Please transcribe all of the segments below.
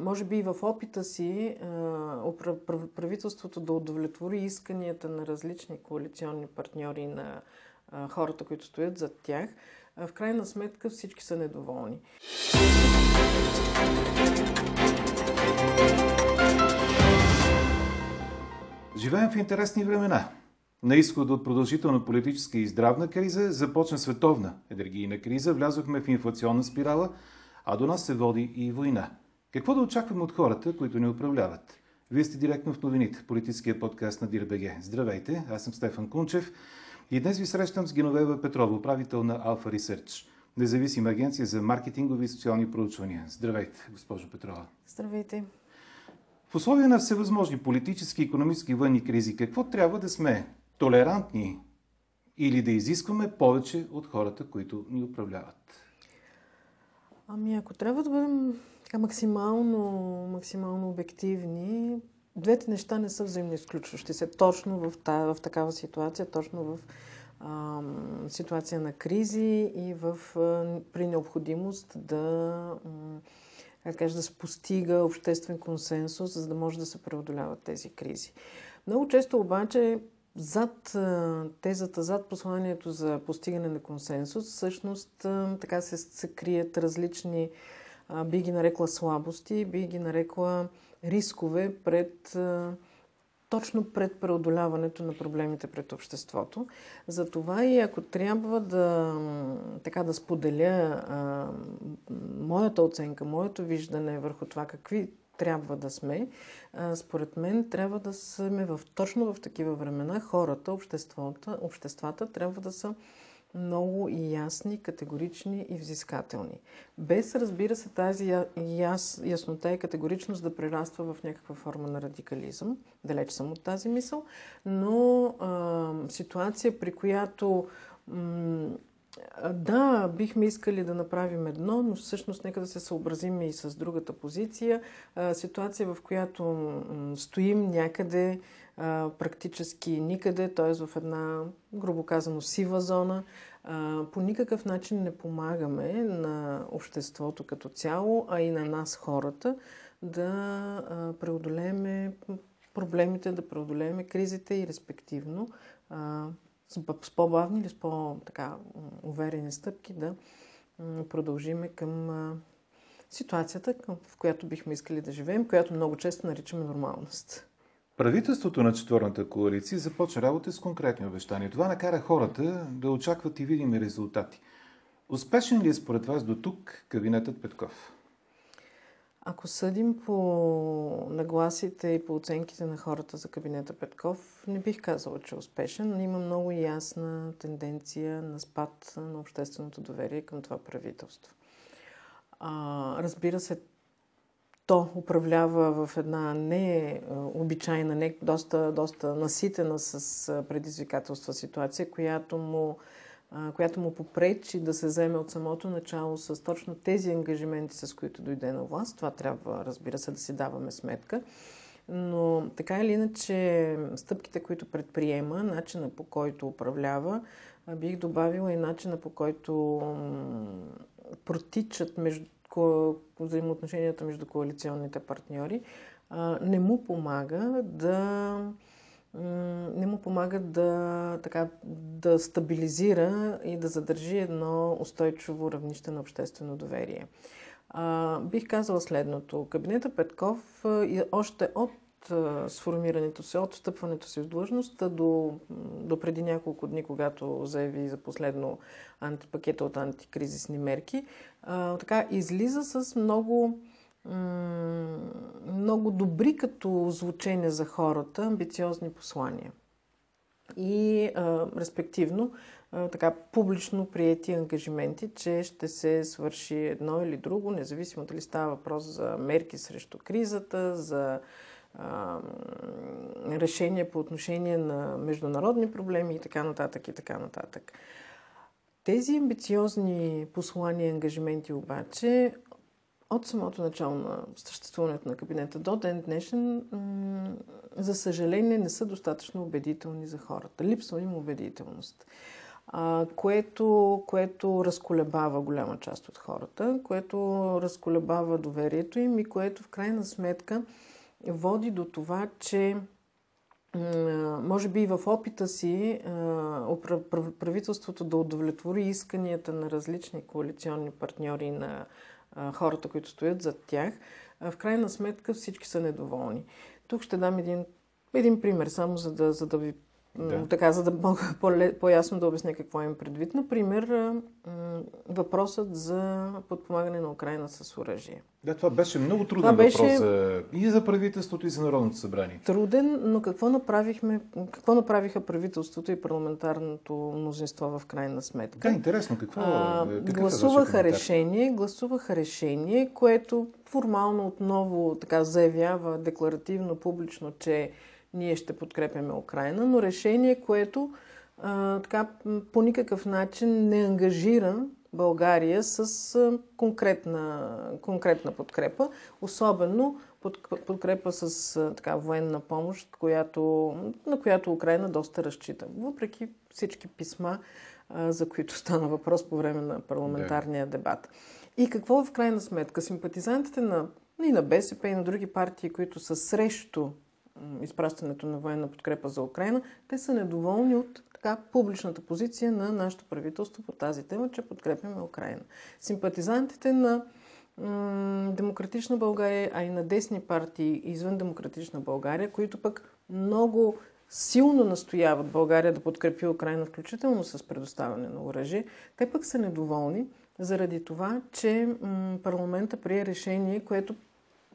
Може би и в опита си правителството да удовлетвори исканията на различни коалиционни партньори на хората, които стоят зад тях, в крайна сметка всички са недоволни. Живеем в интересни времена. На изхода от продължителна политическа и здравна криза започна световна енергийна криза, влязохме в инфлационна спирала, а до нас се води и война. Какво да очакваме от хората, които ни управляват? Вие сте директно в новините, политическия подкаст на ДИРБГ. Здравейте, аз съм Стефан Кунчев и днес ви срещам с Геновева Петрова, управител на Alpha Research, независима агенция за маркетингови и социални проучвания. Здравейте, госпожо Петрова. Здравейте. В условия на всевъзможни политически, економически и военни кризи, какво трябва да сме? Толерантни или да изискваме повече от хората, които ни управляват? Ами, ако трябва да бъдем така максимално, максимално обективни, двете неща не са взаимно изключващи се. Точно в, та, в такава ситуация, точно в а, ситуация на кризи и в, а, при необходимост да, как кажа, да се постига обществен консенсус, за да може да се преодоляват тези кризи. Много често обаче зад тезата, зад посланието за постигане на консенсус, всъщност така се, се крият различни, би ги нарекла слабости, би ги нарекла рискове пред точно пред преодоляването на проблемите пред обществото. Затова и ако трябва да, така, да споделя а, моята оценка, моето виждане върху това какви трябва да сме, според мен трябва да сме в, точно в такива времена. Хората, обществата, обществата трябва да са много ясни, категорични и взискателни. Без, разбира се, тази яс, яснота и категоричност да прераства в някаква форма на радикализъм. Далеч съм от тази мисъл. Но а, ситуация, при която м- да, бихме искали да направим едно, но всъщност нека да се съобразим и с другата позиция. Ситуация, в която стоим някъде, практически никъде, т.е. в една, грубо казано, сива зона, по никакъв начин не помагаме на обществото като цяло, а и на нас хората да преодолееме проблемите, да преодолееме кризите и респективно с по-бавни или с по-уверени стъпки да продължиме към ситуацията, в която бихме искали да живеем, която много често наричаме нормалност. Правителството на четвърната коалиция започна работа с конкретни обещания. Това накара хората да очакват и видими резултати. Успешен ли е според вас до тук кабинетът Петков? Ако съдим по нагласите и по оценките на хората за кабинета Петков, не бих казала, че е успешен, но има много ясна тенденция на спад на общественото доверие към това правителство. А, разбира се, то управлява в една не обичайна, не доста, доста наситена с предизвикателства ситуация, която му която му попречи да се вземе от самото начало с точно тези ангажименти, с които дойде на власт. Това трябва, разбира се, да си даваме сметка. Но така или иначе, стъпките, които предприема, начина по който управлява, бих добавила и начина по който протичат между взаимоотношенията между коалиционните партньори, не му помага да не му помага да, така, да стабилизира и да задържи едно устойчиво равнище на обществено доверие. А, бих казала следното. Кабинета Петков още от сформирането си, от встъпването си в длъжност до, до преди няколко дни, когато заяви за последно антипакета от антикризисни мерки, а, така излиза с много много добри като звучение за хората, амбициозни послания. И респективно така публично приети ангажименти, че ще се свърши едно или друго, независимо дали става въпрос за мерки срещу кризата, за а, решения по отношение на международни проблеми и така нататък и така нататък. Тези амбициозни послания и ангажименти обаче от самото начало на съществуването на кабинета до ден днешен, за съжаление, не са достатъчно убедителни за хората. Липсва им убедителност. което, което разколебава голяма част от хората, което разколебава доверието им и което в крайна сметка води до това, че може би и в опита си правителството да удовлетвори исканията на различни коалиционни партньори на хората, които стоят зад тях, в крайна сметка всички са недоволни. Тук ще дам един, един пример, само за да, за да ви да. Така, за да мога по-ясно да обясня какво им предвид. Например, въпросът за подпомагане на Украина с оръжие. Да, това беше много труден това беше... въпрос за... и за правителството, и за Народното събрание. Труден, но какво, направихме, какво направиха правителството и парламентарното мнозинство в крайна сметка? Да, интересно. Какво, а, е гласуваха решение, гласуваха решение, което формално отново така заявява декларативно, публично, че ние ще подкрепяме Украина, но решение, което а, така, по никакъв начин не ангажира България с а, конкретна, конкретна подкрепа, особено под, подкрепа с а, така, военна помощ, която, на която Украина доста разчита. Въпреки всички писма, а, за които стана въпрос по време на парламентарния дебат. И какво в крайна сметка? Симпатизантите на, и на БСП и на други партии, които са срещу изпращането на военна подкрепа за Украина, те са недоволни от така, публичната позиция на нашето правителство по тази тема, че подкрепяме Украина. Симпатизантите на Демократична България, а и на десни партии извън Демократична България, които пък много силно настояват България да подкрепи Украина, включително с предоставяне на оръжие, те пък са недоволни заради това, че парламента прие решение, което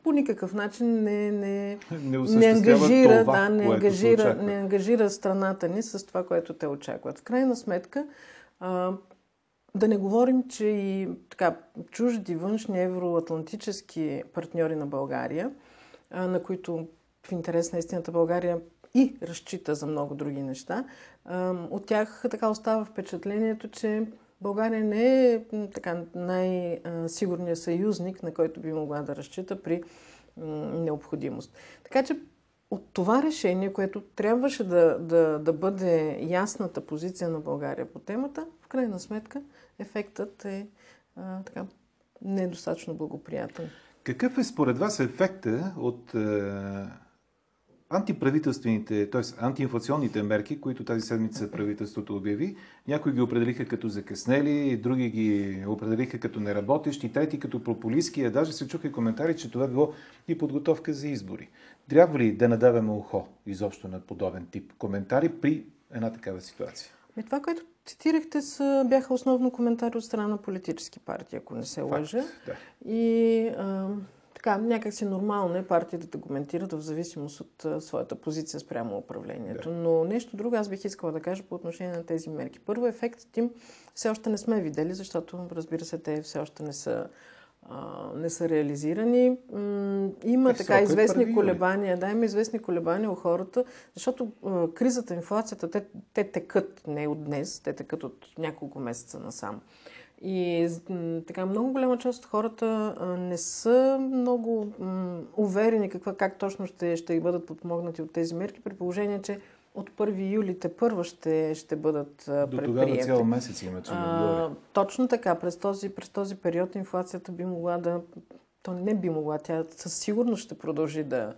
по никакъв начин не, не, не, не ангажира, това, да, не, ангажира, не ангажира страната ни с това, което те очакват. В крайна сметка, а, да не говорим, че и така, чужди външни евроатлантически партньори на България, а, на които в интерес на истината България и разчита за много други неща, а, от тях така остава впечатлението, че България не е така най-сигурният съюзник, на който би могла да разчита при необходимост. Така че от това решение, което трябваше да, да, да бъде ясната позиция на България по темата, в крайна сметка ефектът е а, така, недостатъчно благоприятен. Какъв е според вас ефекта от е, антиправителствените, т.е. антиинфлационните мерки, които тази седмица правителството обяви. Някои ги определиха като закъснели, други ги определиха като неработещи, трети като пропулистски, а даже се чуха и коментари, че това било и подготовка за избори. Трябва ли да надаваме ухо изобщо на подобен тип коментари при една такава ситуация? И това, което цитирахте, са, бяха основно коментари от страна на политически партии, ако не се лъжа. Да. И а, така, някакси нормално е партиите да коментират в зависимост от а, своята позиция спрямо управлението. Да. Но нещо друго аз бих искала да кажа по отношение на тези мерки. Първо, ефектът им все още не сме видели, защото, разбира се, те все още не са, а, не са реализирани. М- има е, така известни първи, колебания. Да, има известни колебания у хората, защото а, кризата, инфлацията, те, те текат не от днес, те текат от няколко месеца насам. И така много голяма част от хората не са много уверени каква, как точно ще, ще бъдат подпомогнати от тези мерки, при положение, че от 1 юли те първа ще, ще бъдат предприяти. До тогава цял месец има, че а, Точно така. През този, през този период инфлацията би могла да... То не би могла. Тя със сигурност ще продължи да,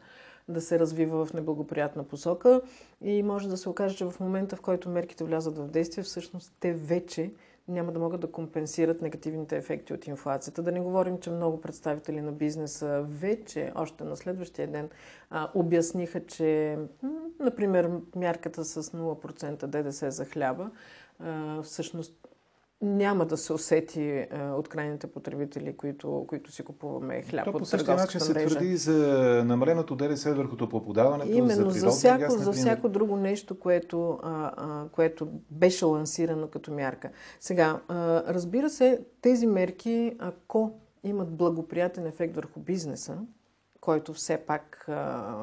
да се развива в неблагоприятна посока и може да се окаже, че в момента, в който мерките влязат в действие, всъщност те вече няма да могат да компенсират негативните ефекти от инфлацията. Да не говорим, че много представители на бизнеса вече, още на следващия ден, а, обясниха, че, например, мярката с 0% ДДС за хляба, а, всъщност няма да се усети е, от крайните потребители, които, които си купуваме хляб То по същия начин се твърди за намаленото ДДС върху топлоподаването, Именно, за, за всяко, газ, за всяко друго нещо, което, а, а, което беше лансирано като мярка. Сега, а, разбира се, тези мерки, ако имат благоприятен ефект върху бизнеса, който все пак,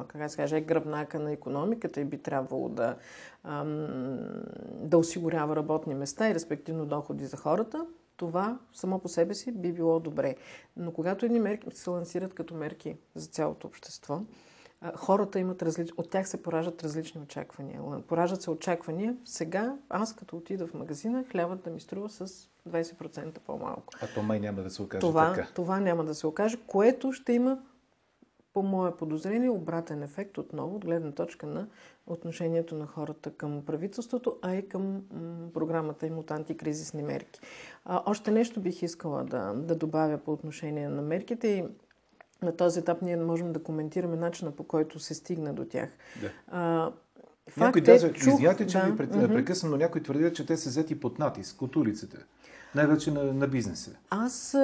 как се каже, е гръбнака на економиката и би трябвало да, да осигурява работни места и респективно доходи за хората, това само по себе си би било добре. Но когато едни мерки се лансират като мерки за цялото общество, хората имат различни, от тях се поражат различни очаквания. Поражат се очаквания. Сега, аз като отида в магазина, хлябът да ми струва с 20% по-малко. А то май няма да се окаже това, така. Това няма да се окаже, което ще има, по мое подозрение, обратен ефект отново от гледна точка на отношението на хората към правителството, а и към програмата им от антикризисни мерки. А, още нещо бих искала да, да добавя по отношение на мерките и на този етап ние можем да коментираме начина по който се стигна до тях. Да. А, някой даже, е, чух, извинявайте, че да, ви прекъсвам, но някой твърдят, че те са взети под натиск от улицата. Най-вече на, на бизнеса. Аз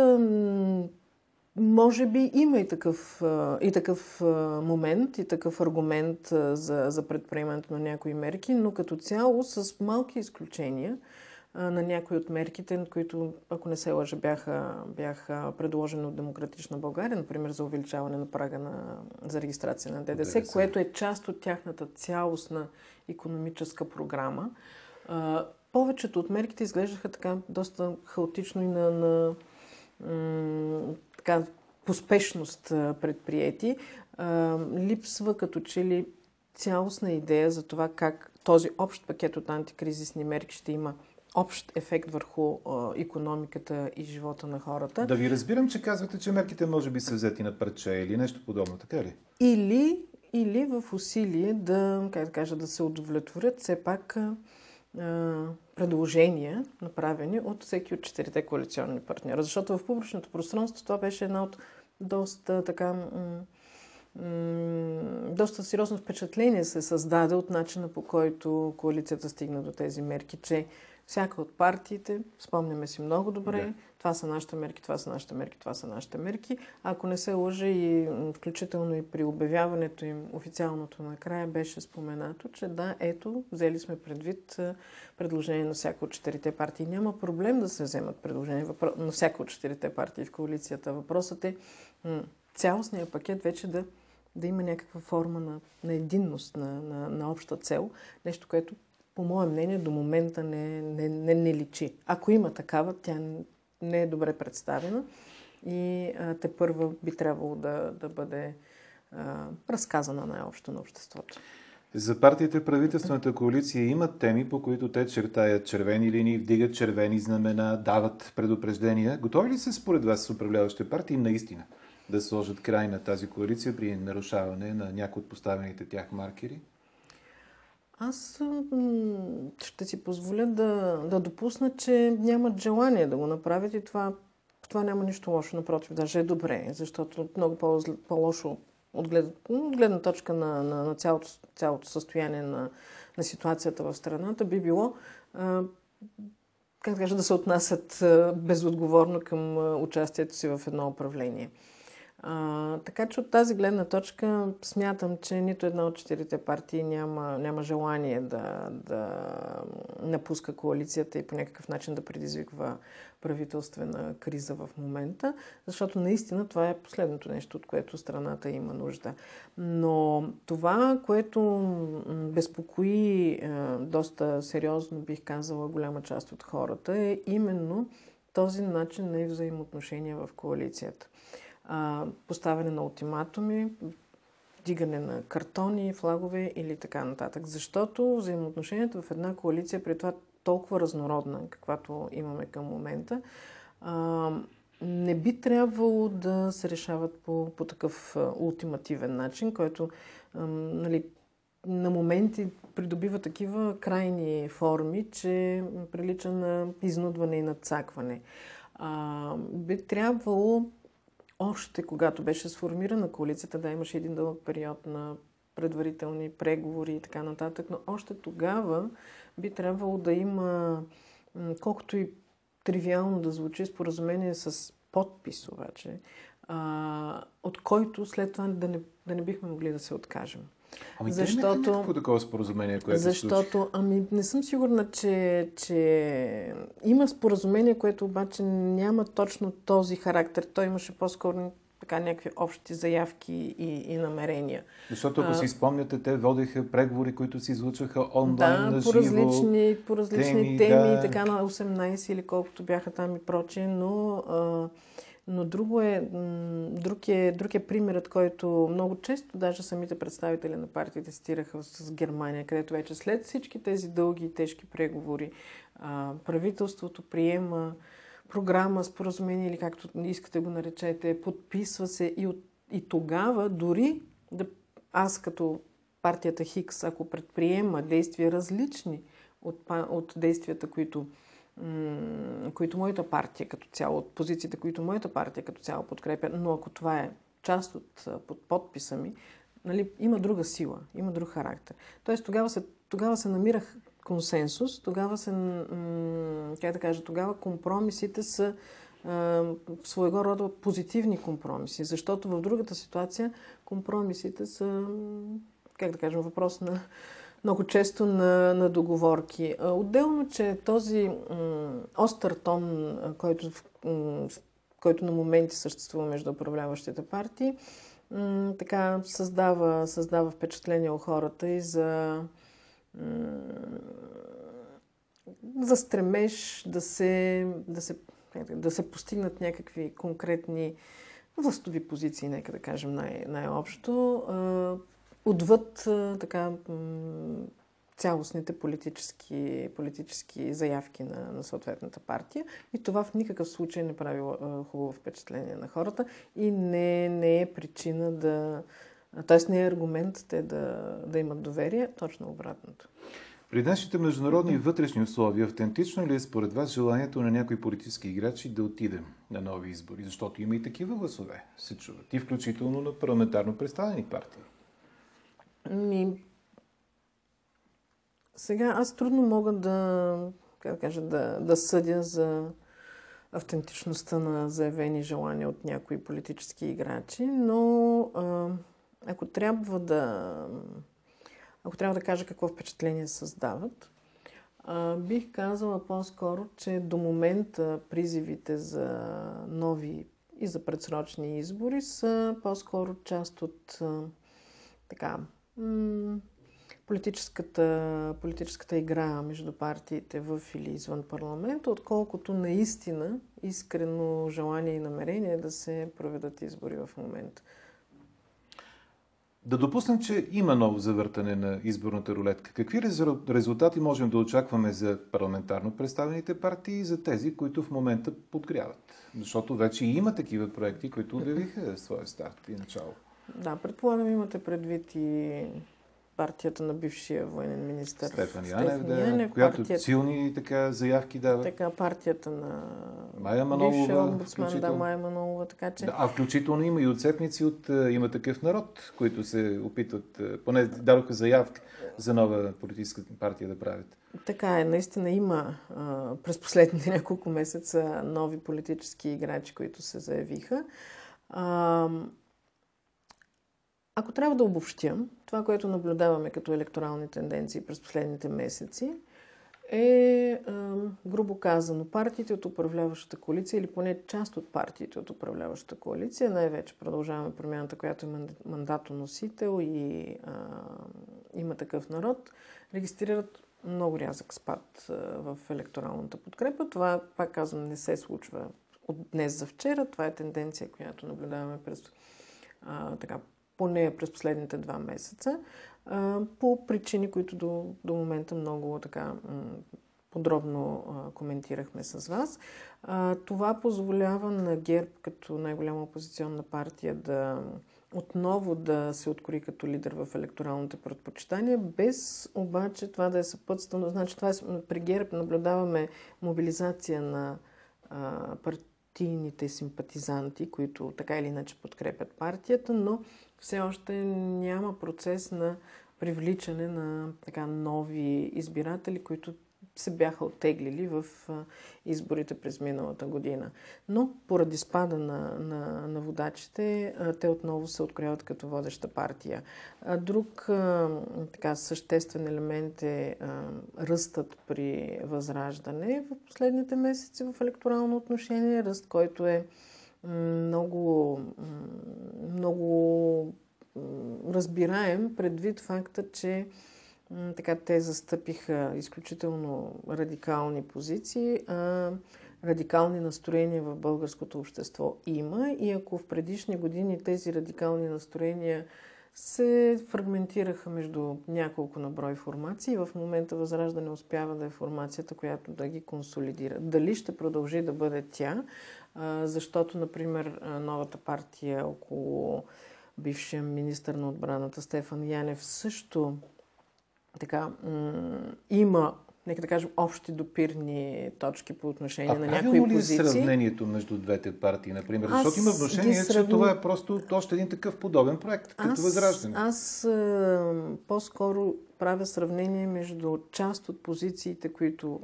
може би има и такъв, и такъв момент, и такъв аргумент за, за предприемането на някои мерки, но като цяло с малки изключения на някои от мерките, които, ако не се лъжа, бяха, бяха предложени от Демократична България, например за увеличаване на прага на, за регистрация на ДДС, ДДС, което е част от тяхната цялостна економическа програма. повечето от мерките изглеждаха така доста хаотично и на, на така, поспешност предприяти. Липсва като че ли цялостна идея за това как този общ пакет от антикризисни мерки ще има общ ефект върху а, економиката и живота на хората. Да ви разбирам, че казвате, че мерките може би са взети на парче или нещо подобно, така ли? Или, или в усилие да, как да кажа, да се удовлетворят все пак а, предложения, направени от всеки от четирите коалиционни партньора. Защото в публичното пространство това беше една от доста така м- доста сериозно впечатление се създаде от начина по който коалицията стигна до тези мерки, че всяка от партиите, спомняме си много добре, да. това са нашите мерки, това са нашите мерки, това са нашите мерки. Ако не се лъжа и включително и при обявяването им официалното накрая беше споменато, че да, ето, взели сме предвид предложение на всяка от четирите партии. Няма проблем да се вземат предложения на всяка от четирите партии в коалицията. Въпросът е цялостният пакет вече да, да има някаква форма на, на единност, на, на, на обща цел. Нещо, което по мое мнение, до момента не, не, не, не личи. Ако има такава, тя не е добре представена и а, те първа би трябвало да, да бъде а, разказана най-общо на обществото. За партията правителствената коалиция имат теми, по които те чертаят червени линии, вдигат червени знамена, дават предупреждения. Готови ли са според вас с управляващите партии наистина да сложат край на тази коалиция при нарушаване на някои от поставените тях маркери? Аз ще си позволя да, да допусна, че нямат желание да го направят и това, това няма нищо лошо. Напротив, даже е добре, защото много по- по-лошо от, глед, от гледна точка на, на, на цялото, цялото състояние на, на ситуацията в страната би било а, как да кажа, да се отнасят безотговорно към участието си в едно управление. А, така че от тази гледна точка смятам, че нито една от четирите партии няма, няма желание да, да напуска коалицията и по някакъв начин да предизвиква правителствена криза в момента, защото наистина това е последното нещо, от което страната има нужда. Но това, което безпокои доста сериозно, бих казала, голяма част от хората, е именно този начин на взаимоотношения в коалицията а, поставяне на ултиматуми, вдигане на картони, флагове или така нататък. Защото взаимоотношенията в една коалиция, при това толкова разнородна, каквато имаме към момента, а, не би трябвало да се решават по, по такъв ултимативен начин, който а, нали, на моменти придобива такива крайни форми, че прилича на изнудване и надцакване. А, би трябвало още когато беше сформирана коалицията, да, имаше един дълъг период на предварителни преговори и така нататък, но още тогава би трябвало да има, колкото и тривиално да звучи, споразумение с подпис обаче, от който след това да не, да не бихме могли да се откажем. Ами защото, някакво такова споразумение, което Защото, ами не съм сигурна, че, че има споразумение, което обаче няма точно този характер. Той имаше по-скоро така някакви общи заявки и, и намерения. Защото ако а, си спомняте, те водеха преговори, които се излучваха онлайн да, на по различни, по различни теми, теми да. така на 18 или колкото бяха там и прочие, но а, Но друго е, друг, е, друг е примерът, който много често даже самите представители на партиите стираха с Германия, където вече след всички тези дълги и тежки преговори правителството приема програма, споразумение или както искате го наречете, подписва се и, от, и тогава дори да аз като партията Хикс, ако предприема действия различни от, от действията, които, които моята партия като цяло, от позициите, които моята партия като цяло подкрепя, но ако това е част от под подписа ми, нали, има друга сила, има друг характер. Тоест тогава се, тогава се намирах консенсус, тогава се, как да кажа, тогава компромисите са своего рода позитивни компромиси, защото в другата ситуация компромисите са, как да кажем, въпрос на много често на, на договорки. Отделно, че този остър тон, който, който на моменти съществува между управляващите партии, така създава, създава впечатление у хората и за за стремеж да се, да се, да се постигнат някакви конкретни властови позиции, нека да кажем най- най-общо, отвъд така цялостните политически, политически заявки на, на съответната партия. И това в никакъв случай не прави хубаво впечатление на хората и не, не е причина да. Тоест не е аргумент те да, да имат доверие, точно обратното. При нашите международни и вътрешни условия, автентично ли е според вас желанието на някои политически играчи да отиде на нови избори? Защото има и такива гласове, се чуват. И включително на парламентарно представени партии. Ми... Сега аз трудно мога да, как да, кажа, да, да съдя за автентичността на заявени желания от някои политически играчи, но а, ако трябва да ако трябва да кажа какво впечатление създават, а, бих казала по-скоро, че до момента призивите за нови и за предсрочни избори са по-скоро част от а, така, политическата, политическата игра между партиите в или извън парламента, отколкото наистина искрено желание и намерение да се проведат избори в момента. Да допуснем, че има ново завъртане на изборната рулетка. Какви резултати можем да очакваме за парламентарно представените партии и за тези, които в момента подгряват? Защото вече има такива проекти, които обявиха своя старт и начало. Да, предполагам имате предвид и партията на бившия военен министр Стефан Янев, да, Янев която партията, силни така заявки дава. Така, партията на Майя Манолова, бившия омбудсман, да, Майя Манолова, така че... Да, а включително има и отцепници от uh, Има такъв народ, които се опитват, uh, поне дадоха заявка за нова политическа партия да правят. Така е, наистина има uh, през последните няколко месеца нови политически играчи, които се заявиха. Uh, ако трябва да обобщя, това, което наблюдаваме като електорални тенденции през последните месеци, е, грубо казано, партиите от управляващата коалиция или поне част от партиите от управляващата коалиция, най-вече продължаваме промяната, която е мандатоносител и а, има такъв народ, регистрират много рязък спад в електоралната подкрепа. Това, пак казвам, не се случва от днес за вчера. Това е тенденция, която наблюдаваме през а, така, поне през последните два месеца, по причини, които до, до момента много така подробно коментирахме с вас. Това позволява на ГЕРБ като най-голяма опозиционна партия да отново да се открои като лидер в електоралните предпочитания, без обаче това да е съпътствано. Значи това е, при ГЕРБ наблюдаваме мобилизация на а, партийните симпатизанти, които така или иначе подкрепят партията, но все още няма процес на привличане на така нови избиратели, които се бяха оттеглили в изборите през миналата година. Но поради спада на, на, на водачите, те отново се открояват като водеща партия. Друг така, съществен елемент е ръстът при възраждане в последните месеци в електорално отношение. Ръст, който е много, много разбираем предвид факта, че така те застъпиха изключително радикални позиции, а радикални настроения в българското общество има и ако в предишни години тези радикални настроения се фрагментираха между няколко наброй формации. В момента Възраждане успява да е формацията, която да ги консолидира. Дали ще продължи да бъде тя, защото, например, новата партия около бившия министр на отбраната Стефан Янев също така, има нека да кажем, общи допирни точки по отношение а на някои ли е позиции. сравнението между двете партии, например? Аз Защото има вношение, сравни... че това е просто още един такъв подобен проект, като аз, възраждане. Аз а, по-скоро правя сравнение между част от позициите, които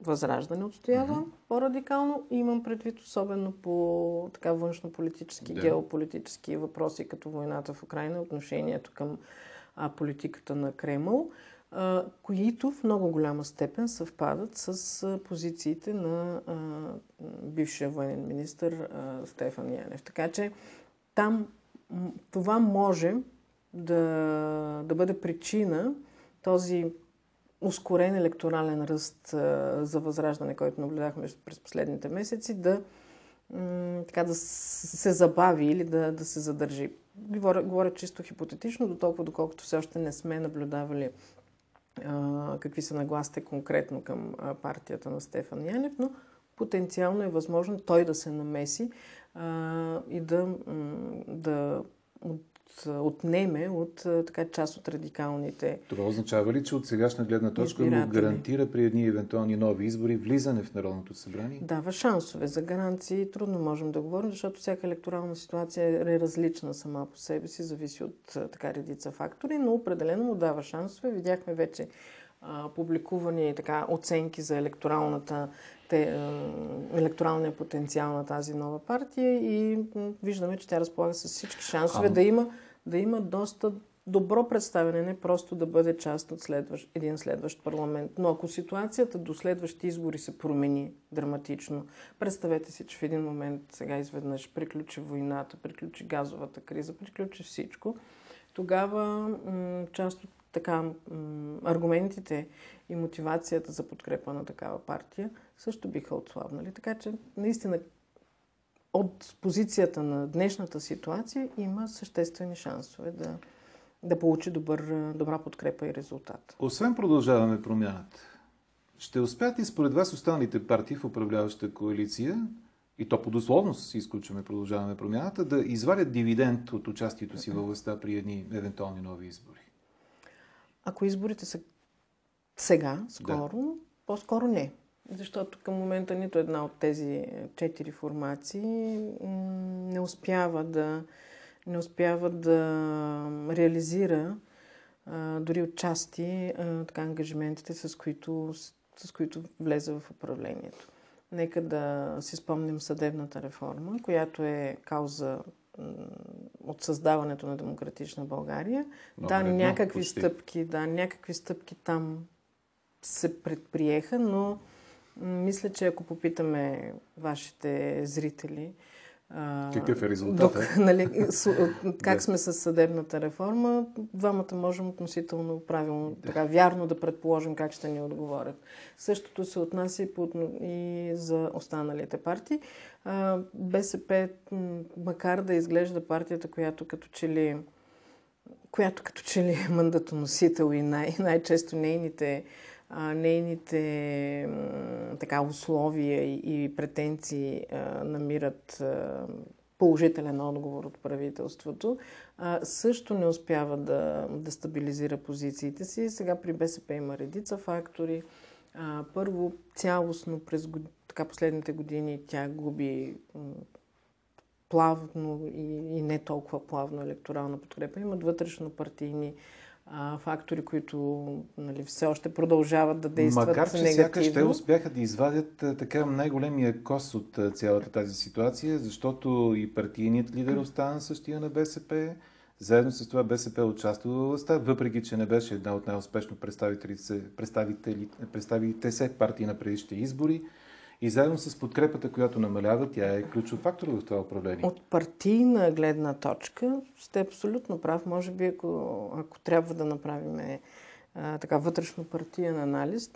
възраждане отстоява mm-hmm. по-радикално и имам предвид особено по така външно-политически, да. геополитически въпроси, като войната в Украина, отношението към а, политиката на Кремъл които в много голяма степен съвпадат с позициите на бившия военен министр Стефан Янев. Така че там това може да, да бъде причина този ускорен електорален ръст за възраждане, който наблюдахме през последните месеци, да, така, да се забави или да, да се задържи. Говоря, говоря чисто хипотетично, до толкова доколкото все още не сме наблюдавали какви са нагласите конкретно към партията на Стефан Янев, но потенциално е възможно той да се намеси а, и да, да отнеме от така част от радикалните. Това означава ли, че от сегашна гледна точка му гарантира при едни евентуални нови избори влизане в Народното събрание? Дава шансове. За гаранции трудно можем да говорим, защото всяка електорална ситуация е различна сама по себе си, зависи от така редица фактори, но определено му дава шансове. Видяхме вече а, публикувани така, оценки за електоралната те, електоралния потенциал на тази нова партия и виждаме, че тя разполага с всички шансове а... да, има, да има доста добро представяне, не просто да бъде част от следващ, един следващ парламент. Но ако ситуацията до следващи избори се промени драматично, представете си, че в един момент сега изведнъж приключи войната, приключи газовата криза, приключи всичко, тогава м- част от така, аргументите и мотивацията за подкрепа на такава партия също биха отслабнали. Така че наистина от позицията на днешната ситуация има съществени шансове да, да получи добър, добра подкрепа и резултат. Освен продължаваме промяната, ще успят и според вас останалите партии в управляваща коалиция, и то по дословност си изключваме продължаваме промяната, да извадят дивиденд от участието си във властта при едни евентуални нови избори? Ако изборите са сега, скоро, да. по-скоро не. Защото към момента нито една от тези четири формации не успява да, не успява да реализира а, дори от части а, така, ангажиментите, с които, с, с които влезе в управлението. Нека да си спомним съдебната реформа, която е кауза от създаването на демократична България. Много да, редно, някакви почти. стъпки, да, някакви стъпки там се предприеха, но мисля, че ако попитаме вашите зрители, какъв е резултатът? нали, как сме с съдебната реформа, двамата можем относително правилно, така вярно да предположим как ще ни отговорят. Същото се отнася и, по, и за останалите партии. БСП, макар да изглежда партията, която като че ли която като че ли е мандатоносител и най- най-често нейните а, нейните така, условия и, и претенции а, намират а, положителен отговор от правителството, а, също не успява да, да стабилизира позициите си. Сега при БСП има редица фактори. А, първо, цялостно през така, последните години тя губи плавно и, и не толкова плавно електорална подкрепа. Имат вътрешно партийни а, фактори, които нали, все още продължават да действат Макар, че негативно. сякаш те успяха да извадят а, така най-големия кос от а, цялата тази ситуация, защото и партийният лидер остана същия на БСП. Заедно с това БСП участва в властта, въпреки че не беше една от най-успешно представителите, представителите се партии на предишните избори. И заедно с подкрепата, която намалява, тя е ключов фактор в това управление. От партийна гледна точка сте абсолютно прав. Може би, ако, ако трябва да направим а, така вътрешно партиен анализ,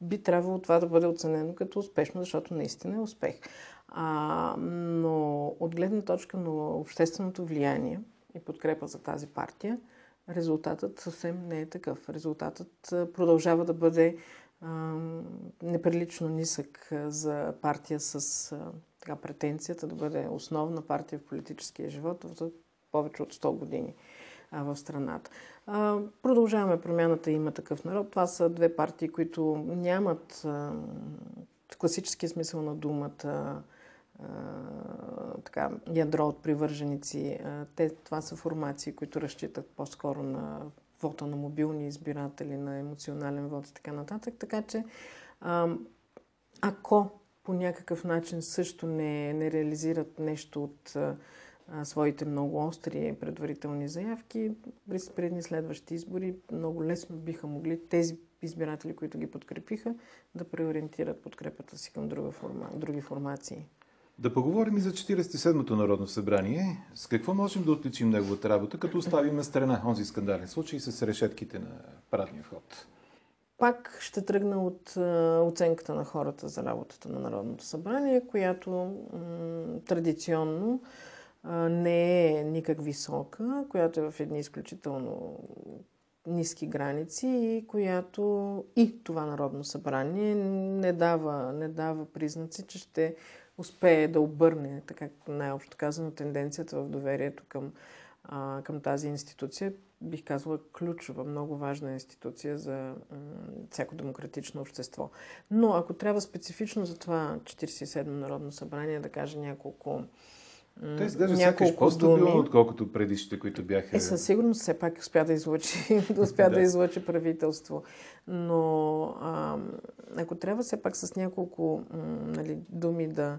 би трябвало това да бъде оценено като успешно, защото наистина е успех. А, но от гледна точка на общественото влияние и подкрепа за тази партия, резултатът съвсем не е такъв. Резултатът продължава да бъде неприлично нисък за партия с така, претенцията да бъде основна партия в политическия живот за повече от 100 години в страната. Продължаваме промяната има такъв народ. Това са две партии, които нямат в класическия смисъл на думата така, ядро от привърженици. Те, това са формации, които разчитат по-скоро на вота на мобилни избиратели, на емоционален вод и така нататък. Така че, ако по някакъв начин също не, не реализират нещо от а, своите много остри предварителни заявки, през предни следващи избори много лесно биха могли тези избиратели, които ги подкрепиха, да преориентират подкрепата си към друга форма, други формации. Да поговорим и за 47-то Народно събрание. С какво можем да отличим неговата работа, като оставим на страна онзи скандален случай с решетките на парадния вход? Пак ще тръгна от оценката на хората за работата на Народното събрание, която м- традиционно не е никак висока, която е в едни изключително ниски граници и която и това Народно събрание не дава, не дава признаци, че ще успее да обърне, така най-общо казано, тенденцията в доверието към, а, към тази институция, бих казала ключова, много важна институция за м- всяко демократично общество. Но ако трябва специфично за това 47 Народно събрание да кажа няколко те изглежда сякаш по-стабилно, отколкото предишните, които бяха... Е, със сигурност все пак успя да излъчи, успя да. да излъчи правителство. Но а, ако трябва все пак с няколко нали, думи да,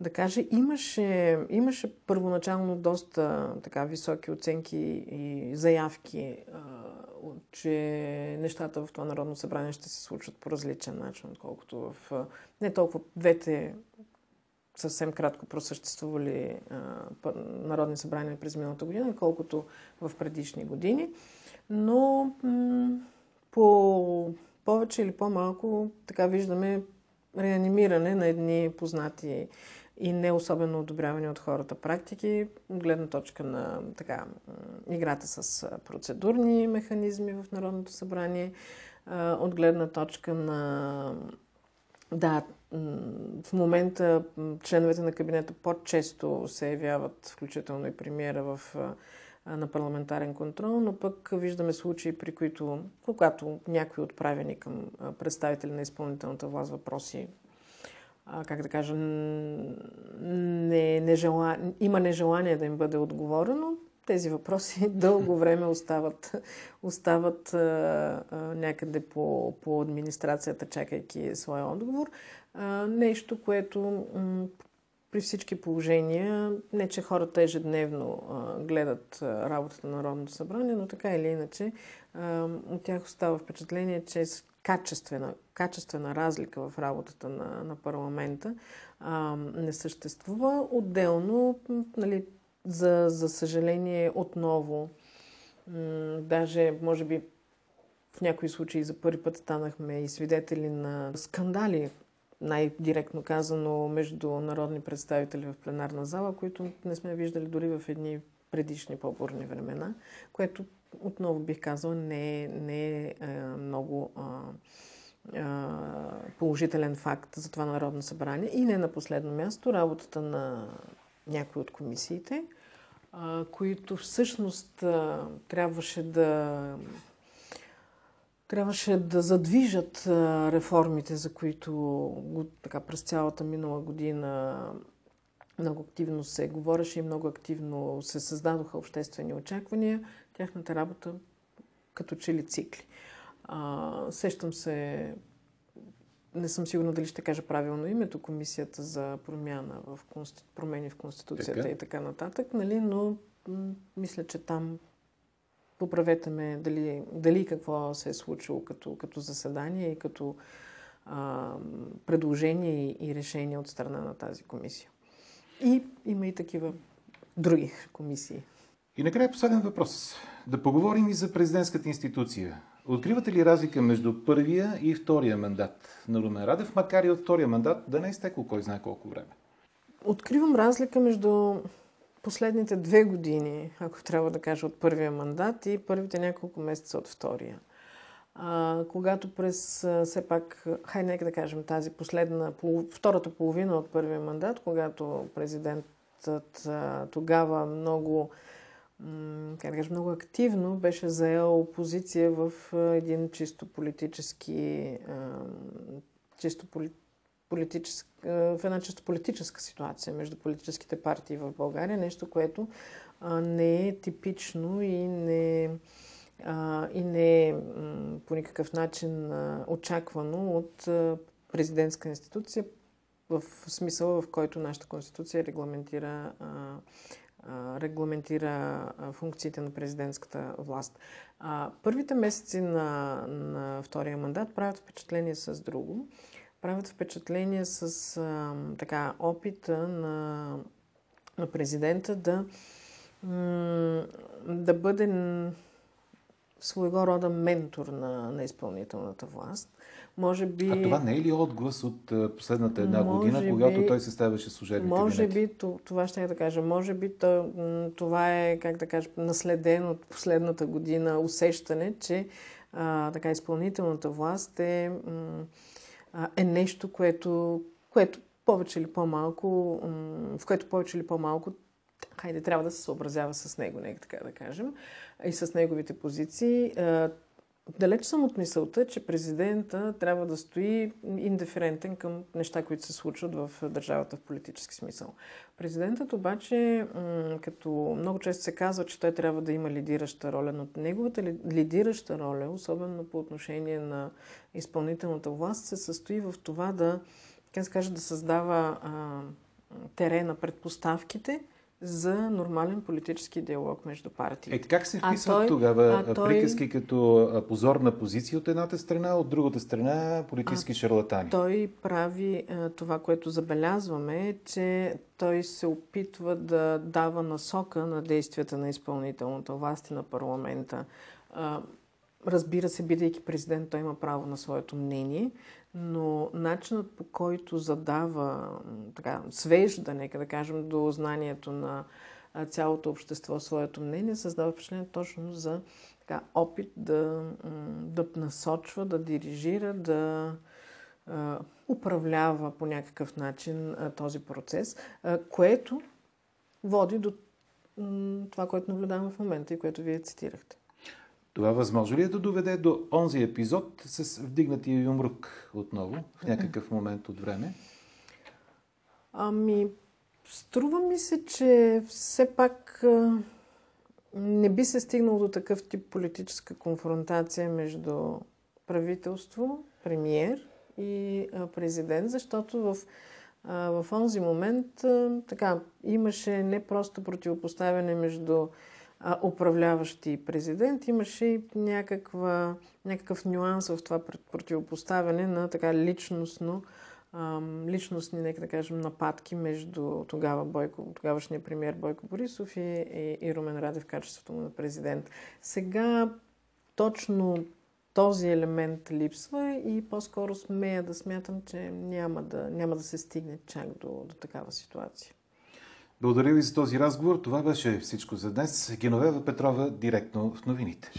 да кажа, имаше, имаше първоначално доста така високи оценки и заявки, а, че нещата в това Народно събрание ще се случват по различен начин, отколкото в не толкова двете съвсем кратко просъществували а, народни събрания през миналата година, колкото в предишни години. Но м- по повече или по-малко така виждаме реанимиране на едни познати и не особено одобрявани от хората практики, гледна точка на така, играта с процедурни механизми в Народното събрание, от гледна точка на да, в момента членовете на кабинета по-често се явяват, включително и премиера в, на парламентарен контрол, но пък виждаме случаи, при които, когато някои отправени към представители на изпълнителната власт въпроси, как да кажа, не, не жела... има нежелание да им бъде отговорено, тези въпроси дълго време остават, остават а, а, някъде по, по администрацията, чакайки своя отговор. А, нещо, което м- при всички положения, не че хората ежедневно а, гледат а, работата на Народното събрание, но така или иначе а, от тях остава впечатление, че е качествена, качествена разлика в работата на, на парламента не съществува. Отделно, нали, за, за съжаление, отново, м- даже, може би, в някои случаи за първи път станахме и свидетели на скандали, най-директно казано, между народни представители в пленарна зала, които не сме виждали дори в едни предишни по-бурни времена, което отново бих казала не е, не е, е много е, е, положителен факт за това Народно събрание. И не на последно място работата на някои от комисиите, а, които всъщност а, трябваше да трябваше да задвижат а, реформите, за които така, през цялата минала година много активно се говореше и много активно се създадоха обществени очаквания. Тяхната работа като че ли цикли. А, сещам се не съм сигурна дали ще кажа правилно името, комисията за промяна в конститу... промени в Конституцията така? и така нататък, нали? но м- мисля, че там поправете ме дали, дали какво се е случило като, като заседание и като а, предложение и, и решение от страна на тази комисия. И има и такива други комисии. И накрая последен въпрос. Да поговорим и за президентската институция. Откривате ли разлика между първия и втория мандат на Румен Радев, макар и от втория мандат да не е изтекло кой знае колко време? Откривам разлика между последните две години, ако трябва да кажа, от първия мандат и първите няколко месеца от втория. А, когато през, все пак, хай нека да кажем, тази последна, втората половина от първия мандат, когато президентът тогава много как да кажа, много активно беше заел позиция в един чисто политически, чисто политически, в една чисто политическа ситуация между политическите партии в България, нещо, което не е типично и не, и не е по никакъв начин очаквано от президентска институция, в смисъла, в който нашата конституция регламентира регламентира функциите на президентската власт. Първите месеци на, на втория мандат правят впечатление с друго. Правят впечатление с а, така, опита на, на президента да, да бъде своего рода ментор на, на изпълнителната власт. Може би... А това не е ли отглас от последната една година, би, когато той съставяше служебни Може кабинети? би, това ще я да кажа, може би това е, как да кажа, наследен от последната година усещане, че а, така изпълнителната власт е, е нещо, което, което повече или по-малко, в което повече или по-малко хайде, трябва да се съобразява с него, нека така да кажем, и с неговите позиции. Далеч съм от мисълта, че президента трябва да стои индиферентен към неща, които се случват в държавата в политически смисъл. Президентът обаче, като много често се казва, че той трябва да има лидираща роля, но неговата лидираща роля, особено по отношение на изпълнителната власт, се състои в това да, как се каже, да създава а, терена, предпоставките, за нормален политически диалог между партиите. Е, как се вписват той, тогава той... приказки като позорна позиция от едната страна, от другата страна политически а, шарлатани? Той прави а, това, което забелязваме, че той се опитва да дава насока на действията на изпълнителната власт и на парламента. А, разбира се, бидейки президент, той има право на своето мнение, но начинът по който задава, така, свежда, нека да кажем, до знанието на цялото общество своето мнение, създава впечатление точно за така, опит да, да насочва, да дирижира, да управлява по някакъв начин този процес, което води до това, което наблюдаваме в момента и което вие цитирахте. Това възможно ли е да доведе до онзи епизод с вдигнатия юмрук отново в някакъв момент от време? Ами, струва ми се, че все пак не би се стигнало до такъв тип политическа конфронтация между правителство, премиер и президент, защото в, в онзи момент така, имаше не просто противопоставяне между управляващи президент, имаше и някаква, някакъв нюанс в това противопоставяне на така личностно, личностни, нека да кажем, нападки между тогава Бойко, тогавашния премьер Бойко Борисов и, и, и Румен Радев в качеството му на президент. Сега точно този елемент липсва и по-скоро смея да смятам, че няма да, няма да се стигне чак до, до такава ситуация. Благодаря ви за този разговор. Това беше всичко за днес. Геновева Петрова, директно в новините.